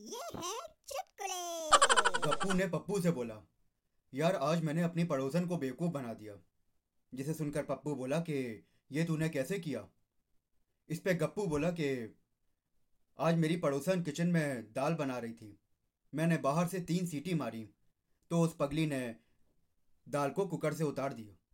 ये है चुटकुले। गप्पू ने पप्पू से बोला, यार, आज मैंने अपनी पड़ोसन को बेवकूफ़ बना दिया, जिसे सुनकर पप्पू बोला कि, ये तूने कैसे किया? इस पे गप्पू बोला कि, आज मेरी पड़ोसन किचन में दाल बना रही थी। मैंने बाहर से तीन सीटी मारी तो उस पगली ने दाल को कुकर से उतार दिया।